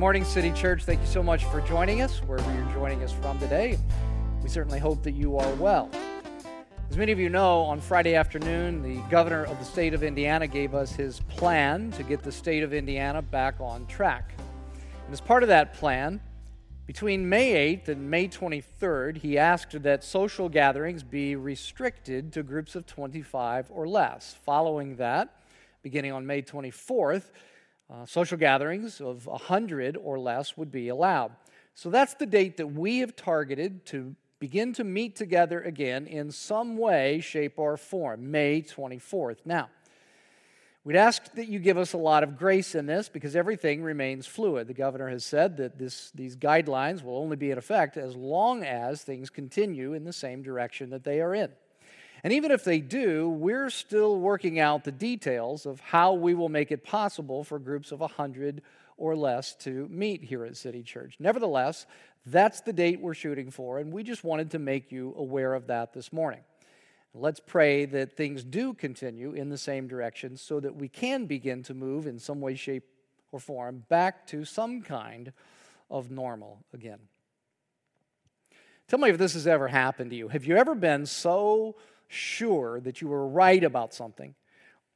morning, City Church. Thank you so much for joining us, wherever you're joining us from today. We certainly hope that you are well. As many of you know, on Friday afternoon, the governor of the state of Indiana gave us his plan to get the state of Indiana back on track. And as part of that plan, between May 8th and May 23rd, he asked that social gatherings be restricted to groups of 25 or less. Following that, beginning on May 24th, uh, social gatherings of 100 or less would be allowed. So that's the date that we have targeted to begin to meet together again in some way, shape, or form, May 24th. Now, we'd ask that you give us a lot of grace in this because everything remains fluid. The governor has said that this, these guidelines will only be in effect as long as things continue in the same direction that they are in. And even if they do, we're still working out the details of how we will make it possible for groups of 100 or less to meet here at City Church. Nevertheless, that's the date we're shooting for, and we just wanted to make you aware of that this morning. Let's pray that things do continue in the same direction so that we can begin to move in some way, shape, or form back to some kind of normal again. Tell me if this has ever happened to you. Have you ever been so sure that you were right about something,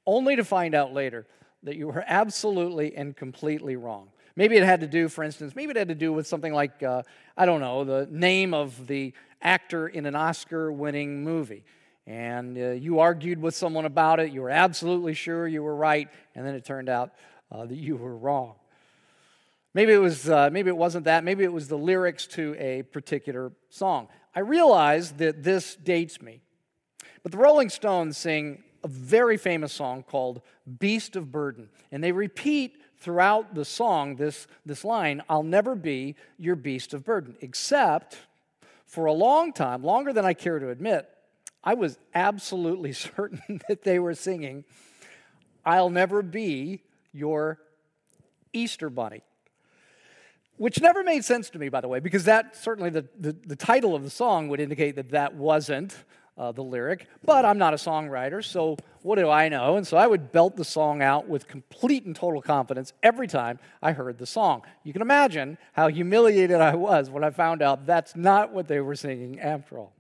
only to find out later that you were absolutely and completely wrong. Maybe it had to do, for instance, maybe it had to do with something like, uh, I don't know, the name of the actor in an Oscar winning movie. And uh, you argued with someone about it, you were absolutely sure you were right, and then it turned out uh, that you were wrong. Maybe it, was, uh, maybe it wasn't that, maybe it was the lyrics to a particular song. I realize that this dates me but the Rolling Stones sing a very famous song called Beast of Burden. And they repeat throughout the song this, this line I'll never be your beast of burden. Except for a long time, longer than I care to admit, I was absolutely certain that they were singing I'll never be your Easter bunny. Which never made sense to me, by the way, because that certainly the, the, the title of the song would indicate that that wasn't uh, the lyric, but I'm not a songwriter, so what do I know? And so I would belt the song out with complete and total confidence every time I heard the song. You can imagine how humiliated I was when I found out that's not what they were singing after all.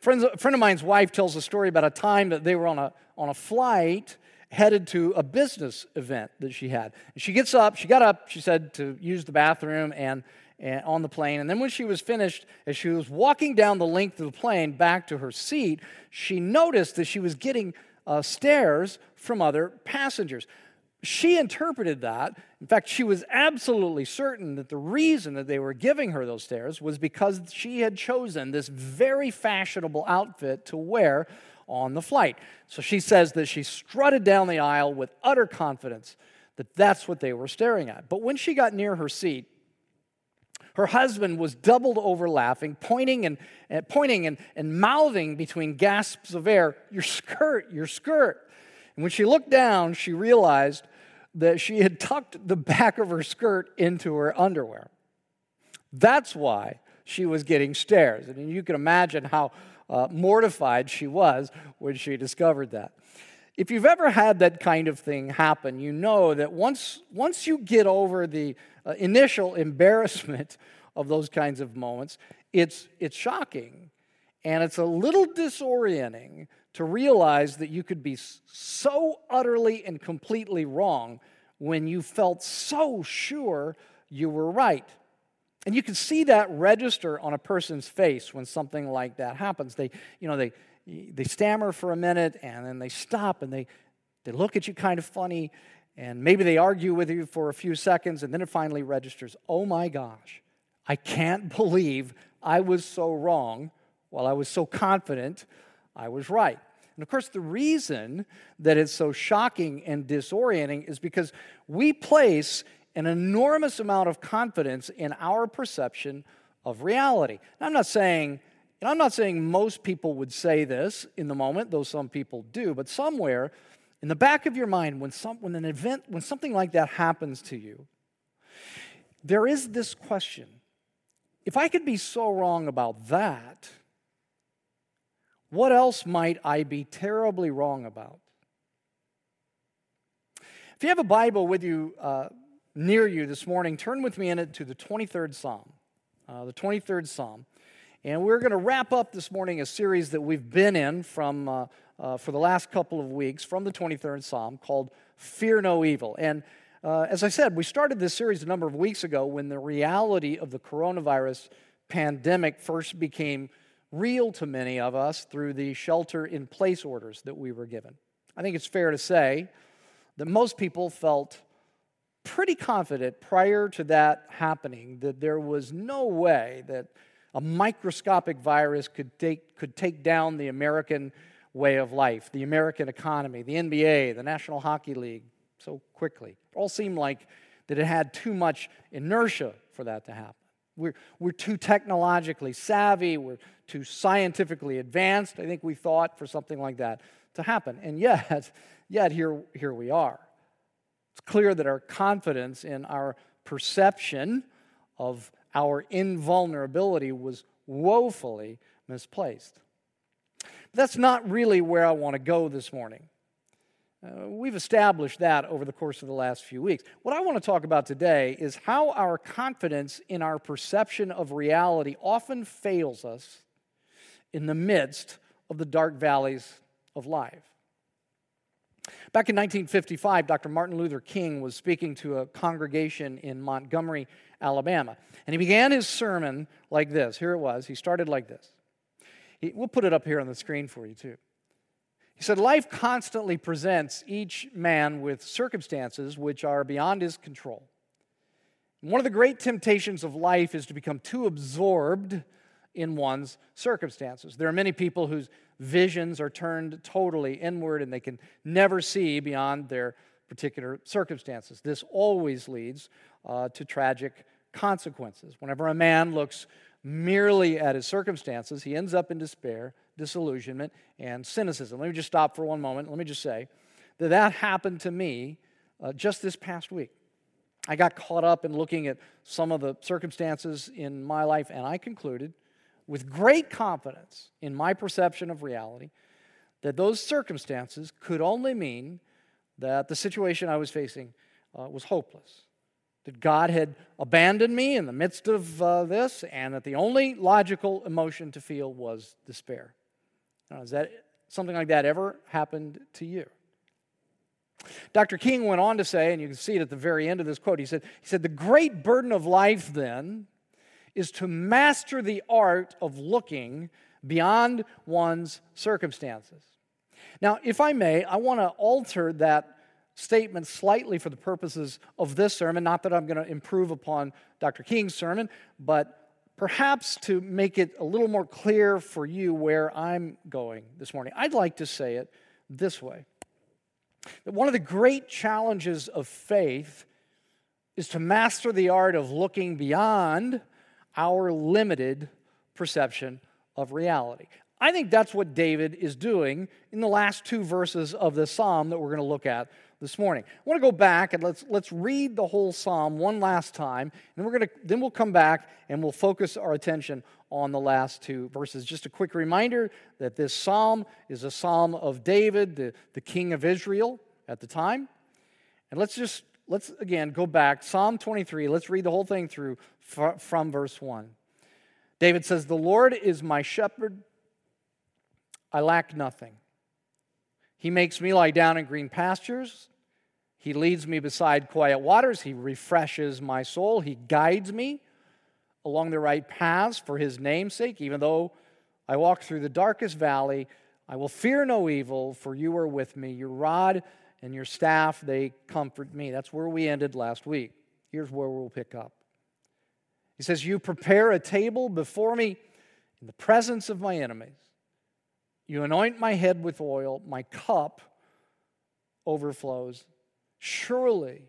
Friends, a friend of mine's wife tells a story about a time that they were on a, on a flight headed to a business event that she had. And she gets up, she got up, she said, to use the bathroom, and on the plane. And then when she was finished, as she was walking down the length of the plane back to her seat, she noticed that she was getting uh, stares from other passengers. She interpreted that. In fact, she was absolutely certain that the reason that they were giving her those stares was because she had chosen this very fashionable outfit to wear on the flight. So she says that she strutted down the aisle with utter confidence that that's what they were staring at. But when she got near her seat, her husband was doubled over laughing, pointing and, and pointing and, and mouthing between gasps of air, Your skirt, your skirt. And when she looked down, she realized that she had tucked the back of her skirt into her underwear. That's why she was getting stares. And you can imagine how uh, mortified she was when she discovered that. If you've ever had that kind of thing happen, you know that once, once you get over the uh, initial embarrassment of those kinds of moments, it's, it's shocking and it's a little disorienting to realize that you could be so utterly and completely wrong when you felt so sure you were right. And you can see that register on a person's face when something like that happens. They, you know, they, they stammer for a minute and then they stop and they, they look at you kind of funny and maybe they argue with you for a few seconds, and then it finally registers oh my gosh, I can't believe I was so wrong while I was so confident I was right. And of course, the reason that it's so shocking and disorienting is because we place an enormous amount of confidence in our perception of reality. Now, I'm not saying and I'm not saying most people would say this in the moment, though some people do, but somewhere in the back of your mind, when, some, when an event, when something like that happens to you, there is this question if I could be so wrong about that, what else might I be terribly wrong about? If you have a Bible with you uh, near you this morning, turn with me in it to the 23rd Psalm. Uh, the 23rd Psalm. And we're going to wrap up this morning a series that we've been in from, uh, uh, for the last couple of weeks from the 23rd Psalm called Fear No Evil. And uh, as I said, we started this series a number of weeks ago when the reality of the coronavirus pandemic first became real to many of us through the shelter in place orders that we were given. I think it's fair to say that most people felt pretty confident prior to that happening that there was no way that a microscopic virus could take, could take down the American way of life, the American economy, the NBA, the National Hockey League so quickly. It all seemed like that it had too much inertia for that to happen. We're, we're too technologically savvy, we're too scientifically advanced, I think we thought, for something like that to happen. And yet, yet here, here we are. It's clear that our confidence in our perception of our invulnerability was woefully misplaced. That's not really where I want to go this morning. Uh, we've established that over the course of the last few weeks. What I want to talk about today is how our confidence in our perception of reality often fails us in the midst of the dark valleys of life. Back in 1955, Dr. Martin Luther King was speaking to a congregation in Montgomery, Alabama. And he began his sermon like this. Here it was. He started like this. He, we'll put it up here on the screen for you, too. He said, Life constantly presents each man with circumstances which are beyond his control. One of the great temptations of life is to become too absorbed in one's circumstances. There are many people whose visions are turned totally inward and they can never see beyond their particular circumstances. This always leads uh, to tragic consequences. Whenever a man looks merely at his circumstances, he ends up in despair, disillusionment, and cynicism. Let me just stop for one moment. Let me just say that that happened to me uh, just this past week. I got caught up in looking at some of the circumstances in my life, and I concluded with great confidence in my perception of reality that those circumstances could only mean that the situation I was facing uh, was hopeless. That God had abandoned me in the midst of uh, this, and that the only logical emotion to feel was despair. Now, has that something like that ever happened to you? Dr. King went on to say, and you can see it at the very end of this quote, he said, he said, The great burden of life then is to master the art of looking beyond one's circumstances. Now, if I may, I want to alter that statement slightly for the purposes of this sermon. Not that I'm going to improve upon Dr. King's sermon, but perhaps to make it a little more clear for you where I'm going this morning. I'd like to say it this way that one of the great challenges of faith is to master the art of looking beyond our limited perception of reality. I think that's what David is doing in the last two verses of the psalm that we're going to look at this morning. I want to go back and let's let's read the whole psalm one last time, and we're to then we'll come back and we'll focus our attention on the last two verses. Just a quick reminder that this psalm is a psalm of David, the, the king of Israel at the time. And let's just let's again go back. Psalm 23, let's read the whole thing through from verse 1. David says, The Lord is my shepherd, I lack nothing. He makes me lie down in green pastures. He leads me beside quiet waters. He refreshes my soul. He guides me along the right paths for his name's sake. Even though I walk through the darkest valley, I will fear no evil, for you are with me. Your rod and your staff, they comfort me. That's where we ended last week. Here's where we'll pick up. He says, You prepare a table before me in the presence of my enemies. You anoint my head with oil, my cup overflows. Surely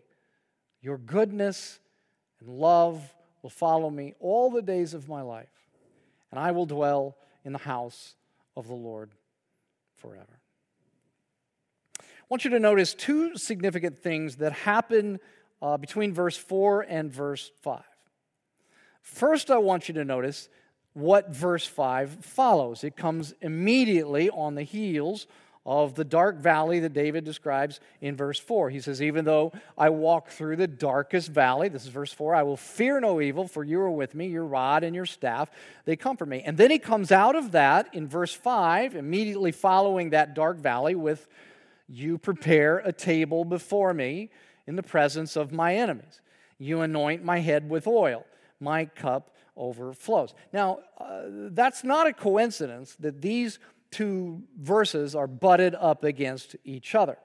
your goodness and love will follow me all the days of my life, and I will dwell in the house of the Lord forever. I want you to notice two significant things that happen uh, between verse 4 and verse 5. First, I want you to notice what verse 5 follows. It comes immediately on the heels of the dark valley that David describes in verse 4. He says, Even though I walk through the darkest valley, this is verse 4, I will fear no evil, for you are with me, your rod and your staff, they comfort me. And then he comes out of that in verse 5, immediately following that dark valley, with, You prepare a table before me in the presence of my enemies. You anoint my head with oil, my cup overflows. Now, uh, that's not a coincidence that these two verses are butted up against each other.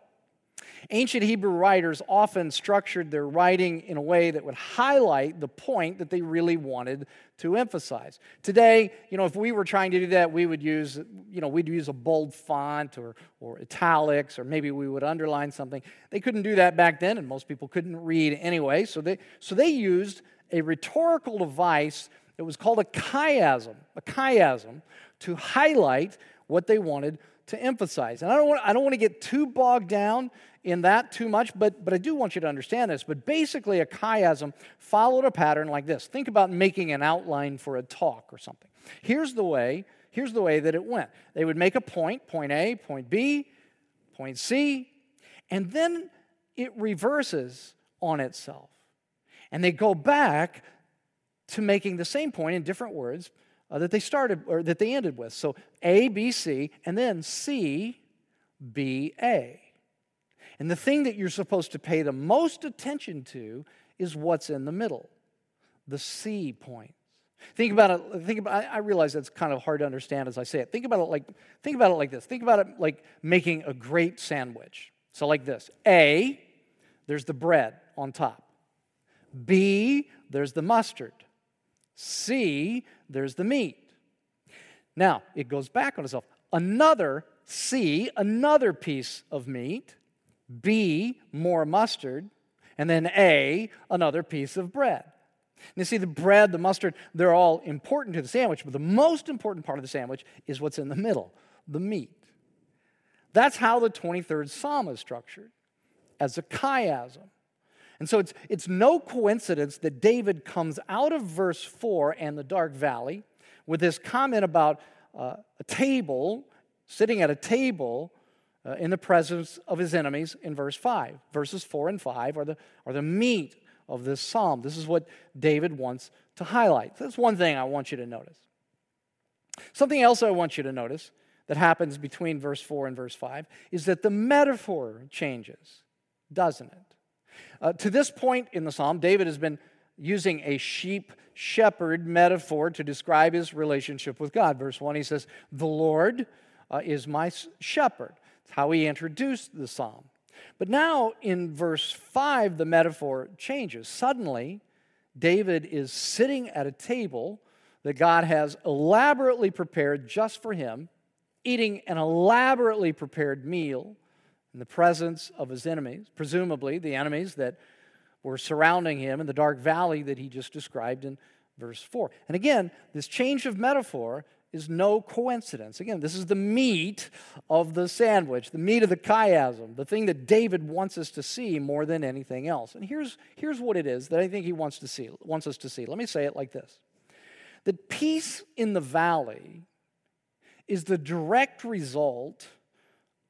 Ancient Hebrew writers often structured their writing in a way that would highlight the point that they really wanted to emphasize. Today, you know, if we were trying to do that, we would use, you know, we'd use a bold font or, or italics, or maybe we would underline something. They couldn't do that back then, and most people couldn't read anyway. So they, so they used a rhetorical device that was called a chiasm, a chiasm, to highlight what they wanted to emphasize. And I don't want, I don't want to get too bogged down in that too much, but, but I do want you to understand this. But basically, a chiasm followed a pattern like this. Think about making an outline for a talk or something. Here's the way, here's the way that it went. They would make a point, point A, point B, point C, and then it reverses on itself. And they go back to making the same point in different words, uh, that they started or that they ended with. So A, B, C, and then C, B, A. And the thing that you're supposed to pay the most attention to is what's in the middle, the C point. Think about it. Think about. I realize that's kind of hard to understand as I say it. Think about it like. Think about it like this. Think about it like making a great sandwich. So like this. A, there's the bread on top. B, there's the mustard. C, there's the meat. Now, it goes back on itself. Another C, another piece of meat. B, more mustard. And then A, another piece of bread. And you see, the bread, the mustard, they're all important to the sandwich, but the most important part of the sandwich is what's in the middle the meat. That's how the 23rd Psalm is structured as a chiasm. And so it's, it's no coincidence that David comes out of verse 4 and the dark valley with this comment about uh, a table, sitting at a table uh, in the presence of his enemies in verse 5. Verses 4 and 5 are the, are the meat of this psalm. This is what David wants to highlight. That's one thing I want you to notice. Something else I want you to notice that happens between verse 4 and verse 5 is that the metaphor changes, doesn't it? Uh, to this point in the psalm, David has been using a sheep shepherd metaphor to describe his relationship with God. Verse 1, he says, The Lord uh, is my shepherd. That's how he introduced the psalm. But now in verse 5, the metaphor changes. Suddenly, David is sitting at a table that God has elaborately prepared just for him, eating an elaborately prepared meal in the presence of his enemies, presumably the enemies that were surrounding him in the dark valley that he just described in verse 4. And again, this change of metaphor is no coincidence. Again, this is the meat of the sandwich, the meat of the chiasm, the thing that David wants us to see more than anything else. And here's, here's what it is that I think he wants to see, wants us to see. Let me say it like this. That peace in the valley is the direct result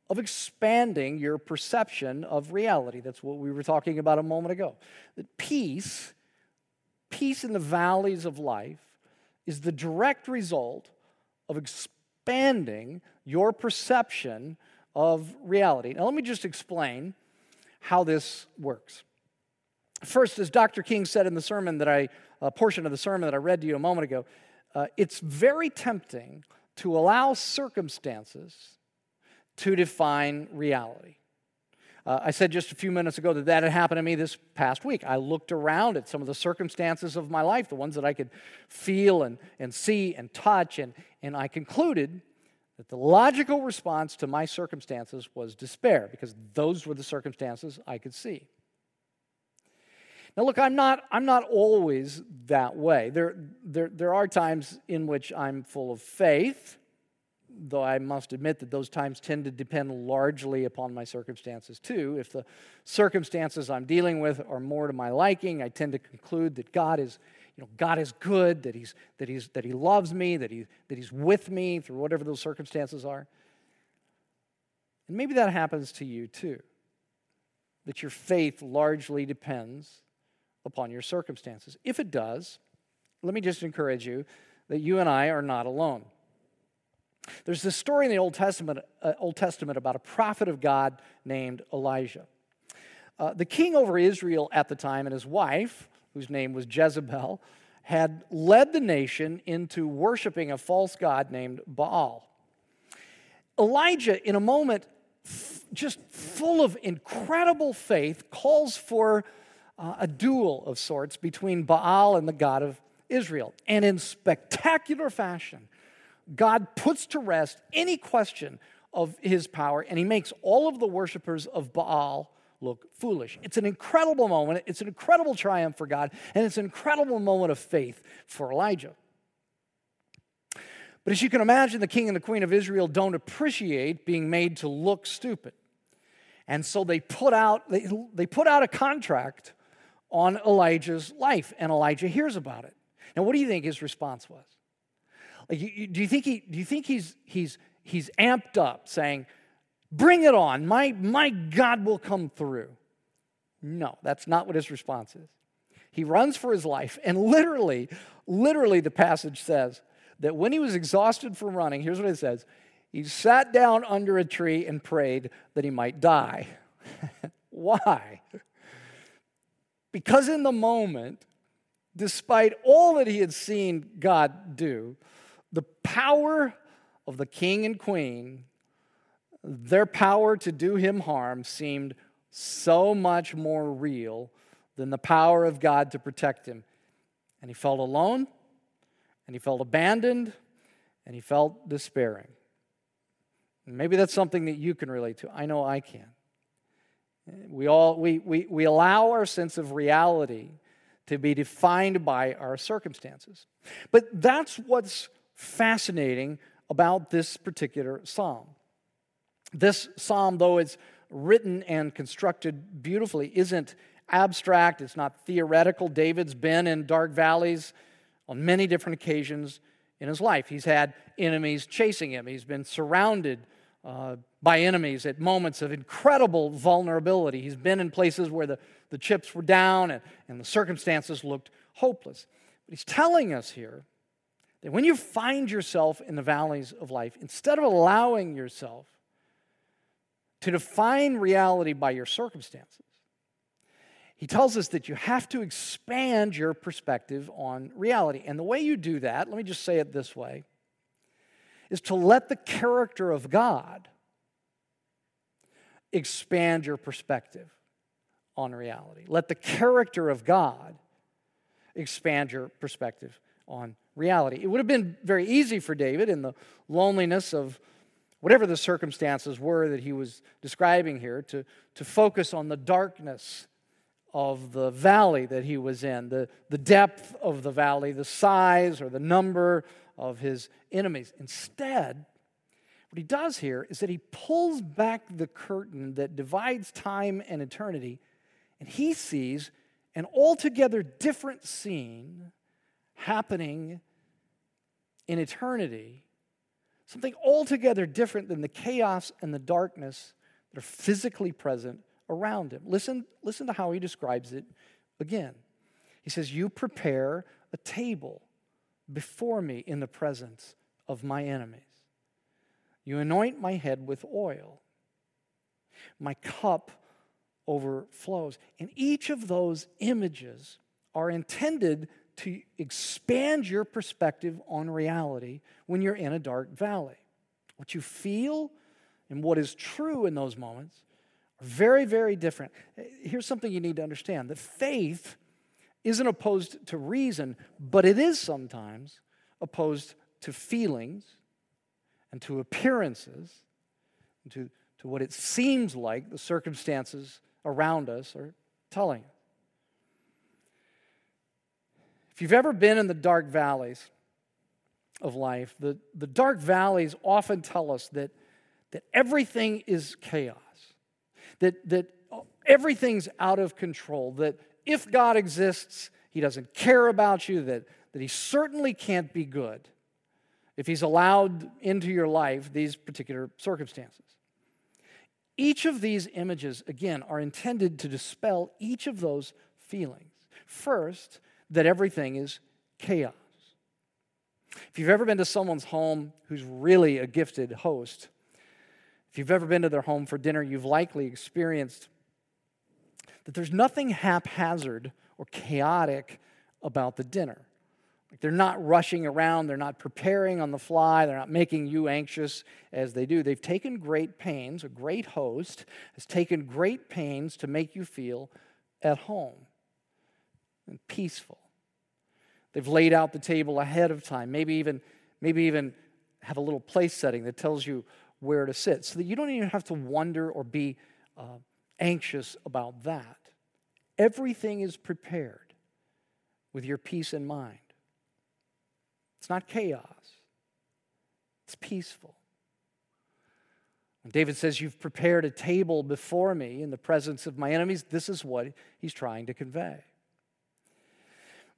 of expanding your perception of reality. That's what we were talking about a moment ago. That peace, peace in the valleys of life, is the direct result of expanding your perception of reality. Now, let me just explain how this works. First, as Dr. King said in the sermon that I, a portion of the sermon that I read to you a moment ago, uh, it's very tempting to allow circumstances to define reality. Uh, I said just a few minutes ago that that had happened to me this past week. I looked around at some of the circumstances of my life, the ones that I could feel and, and see and touch, and, and I concluded that the logical response to my circumstances was despair because those were the circumstances I could see. Now, look, I'm not, I'm not always that way. There, there, there are times in which I'm full of faith though I must admit that those times tend to depend largely upon my circumstances too. If the circumstances I'm dealing with are more to my liking, I tend to conclude that God is, you know, God is good, that He's that He's that He loves me, that He that He's with me through whatever those circumstances are. And maybe that happens to you too, that your faith largely depends upon your circumstances. If it does, let me just encourage you that you and I are not alone. There's this story in the Old Testament, uh, Old Testament about a prophet of God named Elijah. Uh, the king over Israel at the time and his wife, whose name was Jezebel, had led the nation into worshiping a false god named Baal. Elijah, in a moment just full of incredible faith, calls for uh, a duel of sorts between Baal and the God of Israel. And in spectacular fashion, God puts to rest any question of his power, and he makes all of the worshipers of Baal look foolish. It's an incredible moment. It's an incredible triumph for God, and it's an incredible moment of faith for Elijah. But as you can imagine, the king and the queen of Israel don't appreciate being made to look stupid. And so they put out, they, they put out a contract on Elijah's life, and Elijah hears about it. Now, what do you think his response was? Like, do you think, he, do you think he's, he's, he's amped up saying, Bring it on, my, my God will come through? No, that's not what his response is. He runs for his life, and literally, literally, the passage says that when he was exhausted from running, here's what it says he sat down under a tree and prayed that he might die. Why? Because in the moment, despite all that he had seen God do, the power of the king and queen, their power to do him harm seemed so much more real than the power of God to protect him. And he felt alone, and he felt abandoned, and he felt despairing. Maybe that's something that you can relate to. I know I can. We all we, we, we allow our sense of reality to be defined by our circumstances. But that's what's fascinating about this particular psalm. This psalm, though it's written and constructed beautifully, isn't abstract, it's not theoretical. David's been in dark valleys on many different occasions in his life. He's had enemies chasing him, he's been surrounded uh, by enemies at moments of incredible vulnerability. He's been in places where the, the chips were down and, and the circumstances looked hopeless. But he's telling us here that when you find yourself in the valleys of life, instead of allowing yourself to define reality by your circumstances, he tells us that you have to expand your perspective on reality. And the way you do that, let me just say it this way, is to let the character of God expand your perspective on reality. Let the character of God expand your perspective on reality. It would have been very easy for David in the loneliness of whatever the circumstances were that he was describing here to, to focus on the darkness of the valley that he was in, the, the depth of the valley, the size or the number of his enemies. Instead, what he does here is that he pulls back the curtain that divides time and eternity, and he sees an altogether different scene happening in eternity, something altogether different than the chaos and the darkness that are physically present around him. Listen, listen to how he describes it again. He says, You prepare a table before me in the presence of my enemies. You anoint my head with oil. My cup overflows. And each of those images are intended to expand your perspective on reality when you're in a dark valley. What you feel and what is true in those moments are very, very different. Here's something you need to understand that faith isn't opposed to reason, but it is sometimes opposed to feelings and to appearances and to, to what it seems like the circumstances around us are telling us. If you've ever been in the dark valleys of life, the, the dark valleys often tell us that, that everything is chaos, that, that everything's out of control, that if God exists, He doesn't care about you, that, that He certainly can't be good if He's allowed into your life these particular circumstances. Each of these images, again, are intended to dispel each of those feelings. First, that everything is chaos. If you've ever been to someone's home who's really a gifted host, if you've ever been to their home for dinner, you've likely experienced that there's nothing haphazard or chaotic about the dinner. Like they're not rushing around, they're not preparing on the fly, they're not making you anxious as they do. They've taken great pains, a great host has taken great pains to make you feel at home and peaceful. They've laid out the table ahead of time, maybe even, maybe even have a little place setting that tells you where to sit so that you don't even have to wonder or be uh, anxious about that. Everything is prepared with your peace in mind. It's not chaos, it's peaceful. David says, You've prepared a table before me in the presence of my enemies, this is what he's trying to convey.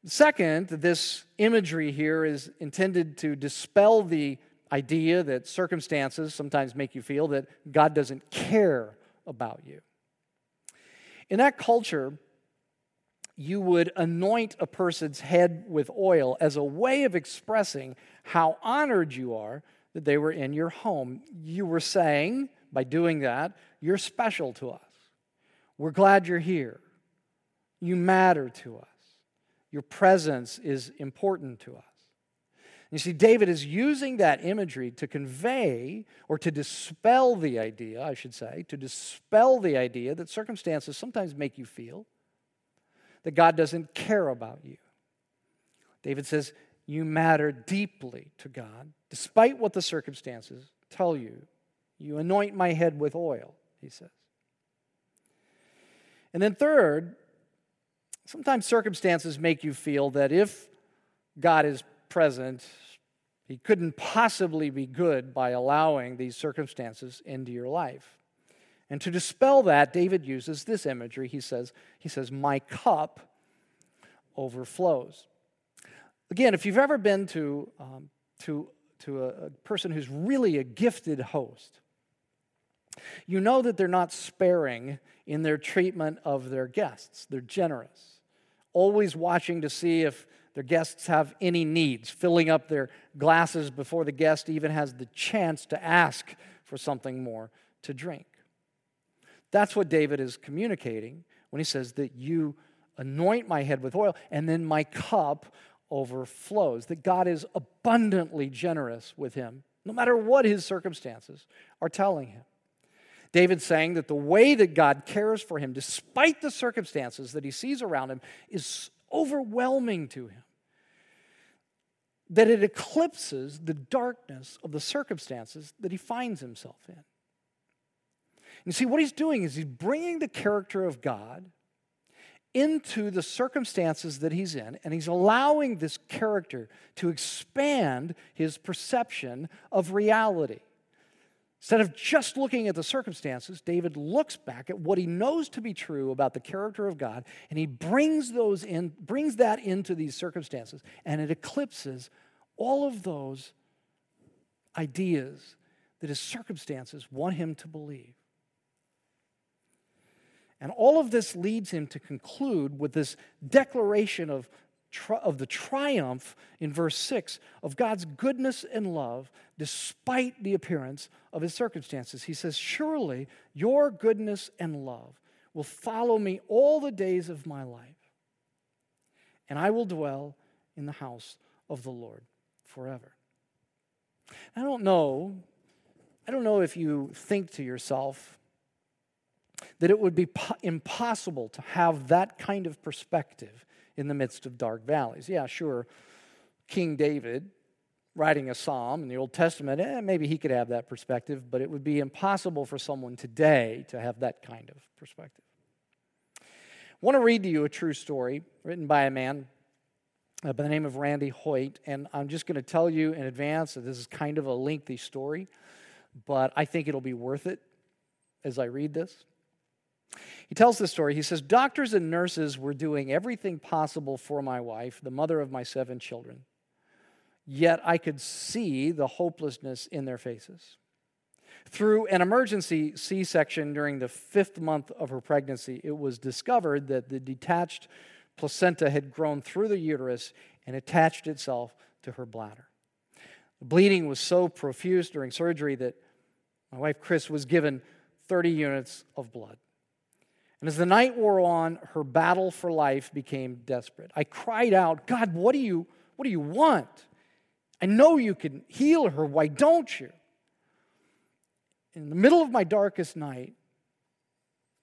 Second, this imagery here is intended to dispel the idea that circumstances sometimes make you feel that God doesn't care about you. In that culture, you would anoint a person's head with oil as a way of expressing how honored you are that they were in your home. You were saying, by doing that, you're special to us. We're glad you're here. You matter to us. Your presence is important to us. You see, David is using that imagery to convey or to dispel the idea, I should say, to dispel the idea that circumstances sometimes make you feel that God doesn't care about you. David says, You matter deeply to God, despite what the circumstances tell you. You anoint my head with oil, he says. And then, third, sometimes circumstances make you feel that if God is present, he couldn't possibly be good by allowing these circumstances into your life. And to dispel that, David uses this imagery. He says, he says, My cup overflows. Again, if you've ever been to, um, to, to a, a person who's really a gifted host, you know that they're not sparing in their treatment of their guests. They're generous, always watching to see if their guests have any needs, filling up their glasses before the guest even has the chance to ask for something more to drink. That's what David is communicating when he says that you anoint my head with oil and then my cup overflows. That God is abundantly generous with him, no matter what his circumstances are telling him. David's saying that the way that God cares for him, despite the circumstances that he sees around him, is overwhelming to him. That it eclipses the darkness of the circumstances that he finds himself in. You see, what he's doing is he's bringing the character of God into the circumstances that he's in, and he's allowing this character to expand his perception of reality. Instead of just looking at the circumstances, David looks back at what he knows to be true about the character of God, and he brings those in, brings that into these circumstances, and it eclipses all of those ideas that his circumstances want him to believe. And all of this leads him to conclude with this declaration of, of the triumph in verse 6 of God's goodness and love despite the appearance of his circumstances. He says, Surely your goodness and love will follow me all the days of my life, and I will dwell in the house of the Lord forever. I don't know. I don't know if you think to yourself, that it would be po- impossible to have that kind of perspective in the midst of dark valleys. Yeah, sure, King David writing a psalm in the Old Testament, eh, maybe he could have that perspective, but it would be impossible for someone today to have that kind of perspective. I want to read to you a true story written by a man uh, by the name of Randy Hoyt, and I'm just going to tell you in advance that this is kind of a lengthy story, but I think it'll be worth it as I read this. He tells this story. He says, Doctors and nurses were doing everything possible for my wife, the mother of my seven children. Yet I could see the hopelessness in their faces. Through an emergency C section during the fifth month of her pregnancy, it was discovered that the detached placenta had grown through the uterus and attached itself to her bladder. The bleeding was so profuse during surgery that my wife Chris was given 30 units of blood. And as the night wore on, her battle for life became desperate. I cried out, God, what do you, what do you want? I know you can heal her. Why don't you? In the middle of my darkest night,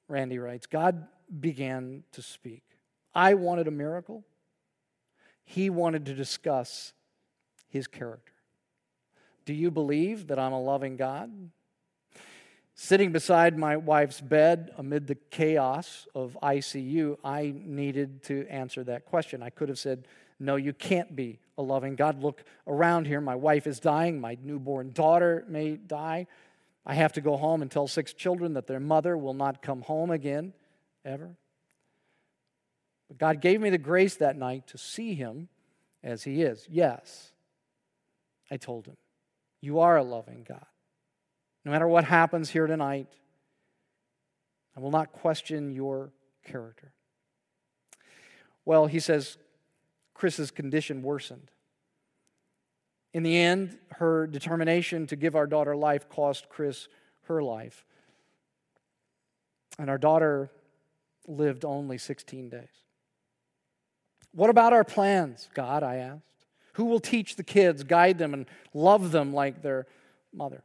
Randy writes, God began to speak. I wanted a miracle. He wanted to discuss his character. Do you believe that I'm a loving God? Sitting beside my wife's bed amid the chaos of ICU, I needed to answer that question. I could have said, No, you can't be a loving God. Look around here. My wife is dying. My newborn daughter may die. I have to go home and tell six children that their mother will not come home again, ever. But God gave me the grace that night to see him as he is. Yes, I told him, You are a loving God. No matter what happens here tonight, I will not question your character. Well, he says Chris's condition worsened. In the end, her determination to give our daughter life cost Chris her life. And our daughter lived only 16 days. What about our plans, God? I asked. Who will teach the kids, guide them, and love them like their mother?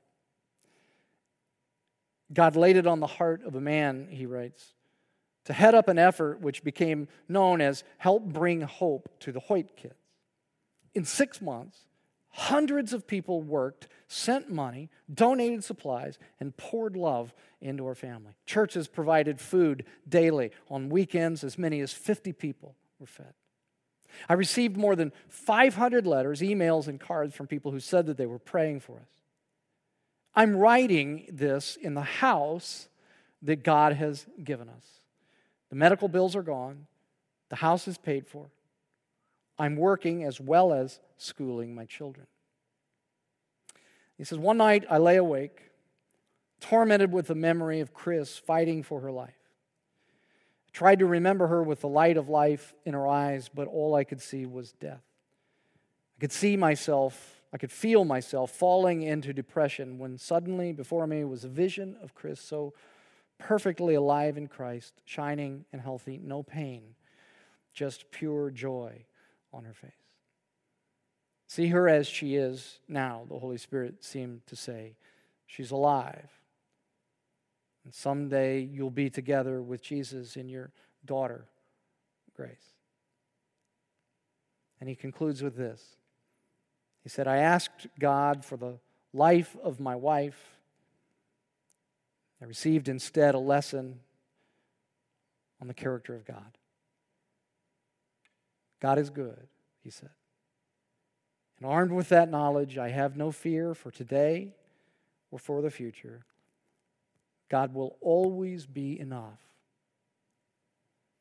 God laid it on the heart of a man, he writes, to head up an effort which became known as Help Bring Hope to the Hoyt Kids. In six months, hundreds of people worked, sent money, donated supplies, and poured love into our family. Churches provided food daily. On weekends, as many as 50 people were fed. I received more than 500 letters, emails, and cards from people who said that they were praying for us. I'm writing this in the house that God has given us. The medical bills are gone, the house is paid for. I'm working as well as schooling my children. He says, One night I lay awake, tormented with the memory of Chris fighting for her life. I tried to remember her with the light of life in her eyes, but all I could see was death. I could see myself I could feel myself falling into depression when suddenly before me was a vision of Chris so perfectly alive in Christ, shining and healthy, no pain, just pure joy on her face. See her as she is now, the Holy Spirit seemed to say. She's alive. And someday you'll be together with Jesus in your daughter, Grace. And he concludes with this he said, I asked God for the life of my wife. I received instead a lesson on the character of God. God is good, he said. And armed with that knowledge, I have no fear for today or for the future. God will always be enough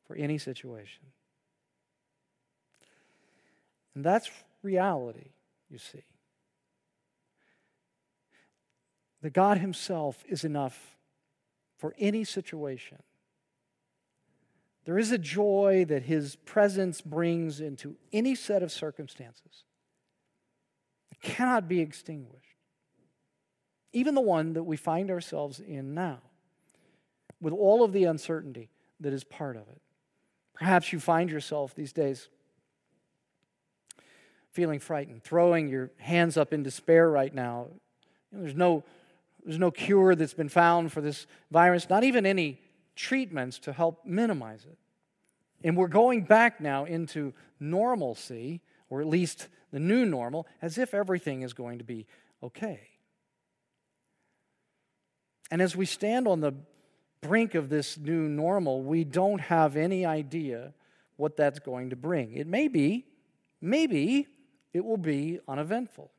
for any situation. And that's reality you see. The God Himself is enough for any situation. There is a joy that His presence brings into any set of circumstances that cannot be extinguished. Even the one that we find ourselves in now, with all of the uncertainty that is part of it. Perhaps you find yourself these days feeling frightened, throwing your hands up in despair right now. There's, no, there's no cure that's been found for this virus, not even any treatments to help minimize it. And we're going back now into normalcy, or at least the new normal, as if everything is going to be okay. And as we stand on the brink of this new normal, we don't have any idea what that's going to bring. It may be, maybe, it will be uneventful.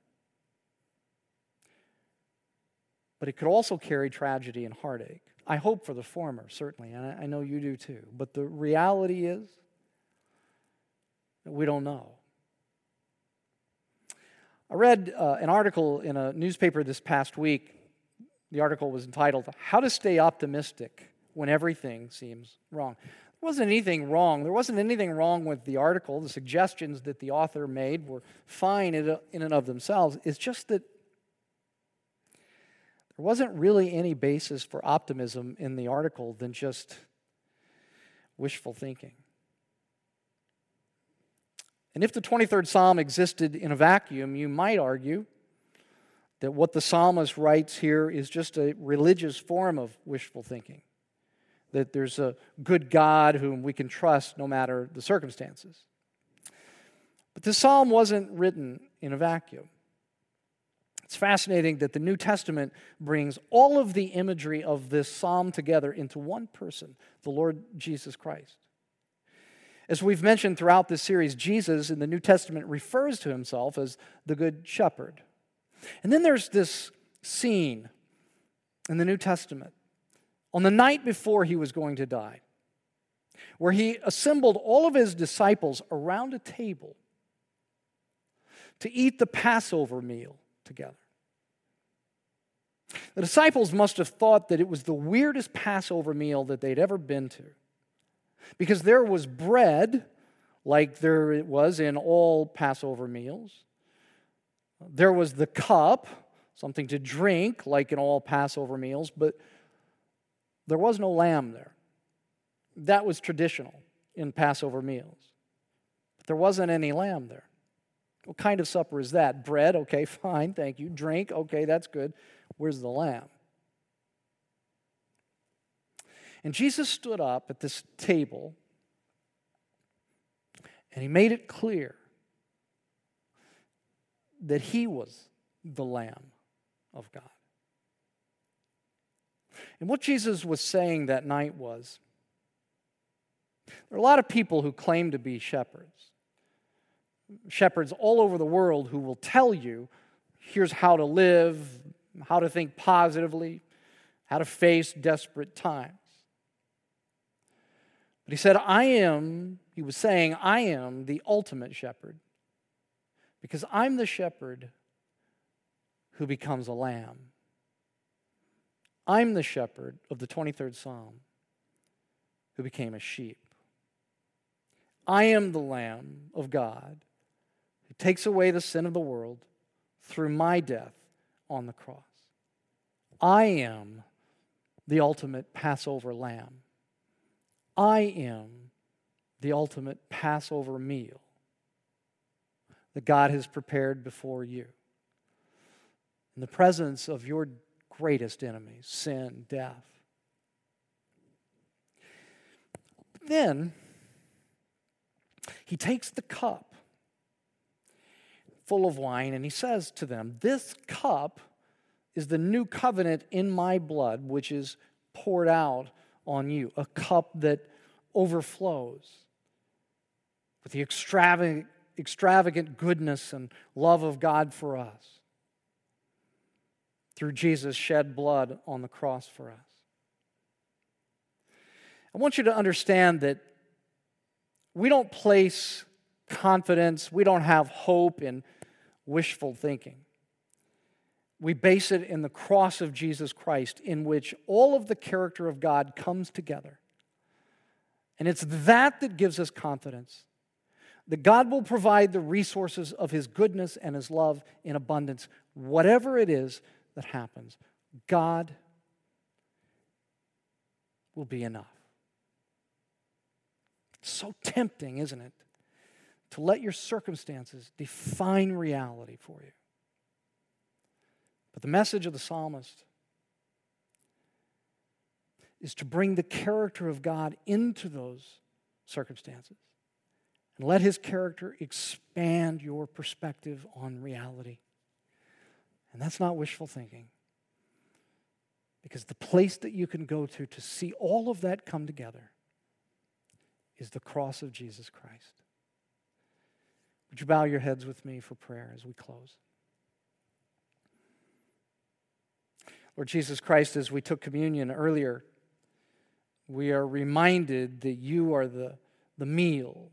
But it could also carry tragedy and heartache. I hope for the former, certainly, and I know you do too. But the reality is, we don't know. I read uh, an article in a newspaper this past week The article was entitled, How to Stay Optimistic When Everything Seems Wrong. There wasn't anything wrong. There wasn't anything wrong with the article. The suggestions that the author made were fine in and of themselves. It's just that there wasn't really any basis for optimism in the article than just wishful thinking. And if the 23rd Psalm existed in a vacuum, you might argue that what the psalmist writes here is just a religious form of wishful thinking. That there's a good God whom we can trust no matter the circumstances. But this psalm wasn't written in a vacuum. It's fascinating that the New Testament brings all of the imagery of this psalm together into one person, the Lord Jesus Christ. As we've mentioned throughout this series, Jesus in the New Testament refers to himself as the Good Shepherd. And then there's this scene in the New Testament on the night before he was going to die, where he assembled all of his disciples around a table to eat the Passover meal together. The disciples must have thought that it was the weirdest Passover meal that they'd ever been to. Because there was bread, like there was in all Passover meals, there was the cup, something to drink, like in all Passover meals, but there was no lamb there. That was traditional in Passover meals. But there wasn't any lamb there. What kind of supper is that? Bread, okay, fine, thank you. Drink, okay, that's good. Where's the lamb? And Jesus stood up at this table and he made it clear that he was the Lamb of God. And what Jesus was saying that night was there are a lot of people who claim to be shepherds, shepherds all over the world who will tell you here's how to live, how to think positively, how to face desperate times. But he said, I am, he was saying, I am the ultimate shepherd. Because I'm the shepherd who becomes a lamb. I'm the shepherd of the 23rd Psalm who became a sheep. I am the Lamb of God who takes away the sin of the world through my death on the cross. I am the ultimate Passover lamb. I am the ultimate Passover meal that God has prepared before you. In the presence of your greatest enemies, sin, death. Then he takes the cup full of wine and he says to them, This cup is the new covenant in my blood, which is poured out on you, a cup that overflows with the extravagant extravagant goodness and love of God for us through Jesus' shed blood on the cross for us. I want you to understand that we don't place confidence, we don't have hope in wishful thinking. We base it in the cross of Jesus Christ, in which all of the character of God comes together. And it's that that gives us confidence that God will provide the resources of His goodness and His love in abundance, whatever it is that happens. God will be enough. It's so tempting, isn't it? To let your circumstances define reality for you. But the message of the psalmist is to bring the character of God into those circumstances and let his character expand your perspective on reality. And that's not wishful thinking. Because the place that you can go to to see all of that come together is the cross of Jesus Christ. Would you bow your heads with me for prayer as we close? Lord Jesus Christ, as we took communion earlier, we are reminded that you are the, the meal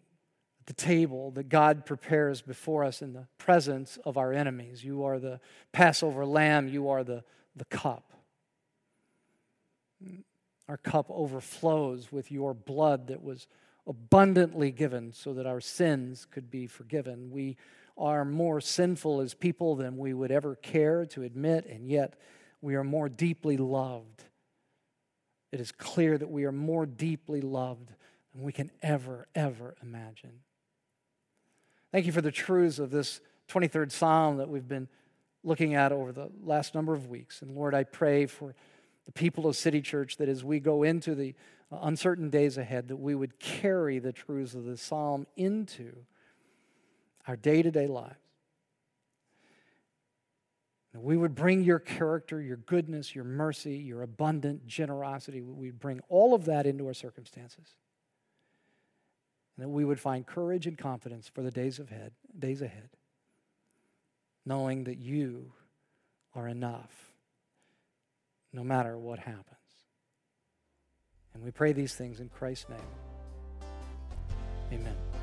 the table that God prepares before us in the presence of our enemies. You are the Passover lamb, you are the, the cup. Our cup overflows with your blood that was abundantly given so that our sins could be forgiven. We are more sinful as people than we would ever care to admit, and yet we are more deeply loved. It is clear that we are more deeply loved than we can ever, ever imagine. Thank you for the truths of this 23rd Psalm that we've been looking at over the last number of weeks. And Lord, I pray for the people of City Church that as we go into the uh, uncertain days ahead, that we would carry the truths of the psalm into our day to day lives. We would bring your character, your goodness, your mercy, your abundant generosity. We'd bring all of that into our circumstances. And that we would find courage and confidence for the days ahead, days ahead, knowing that you are enough no matter what happens. And we pray these things in Christ's name. Amen.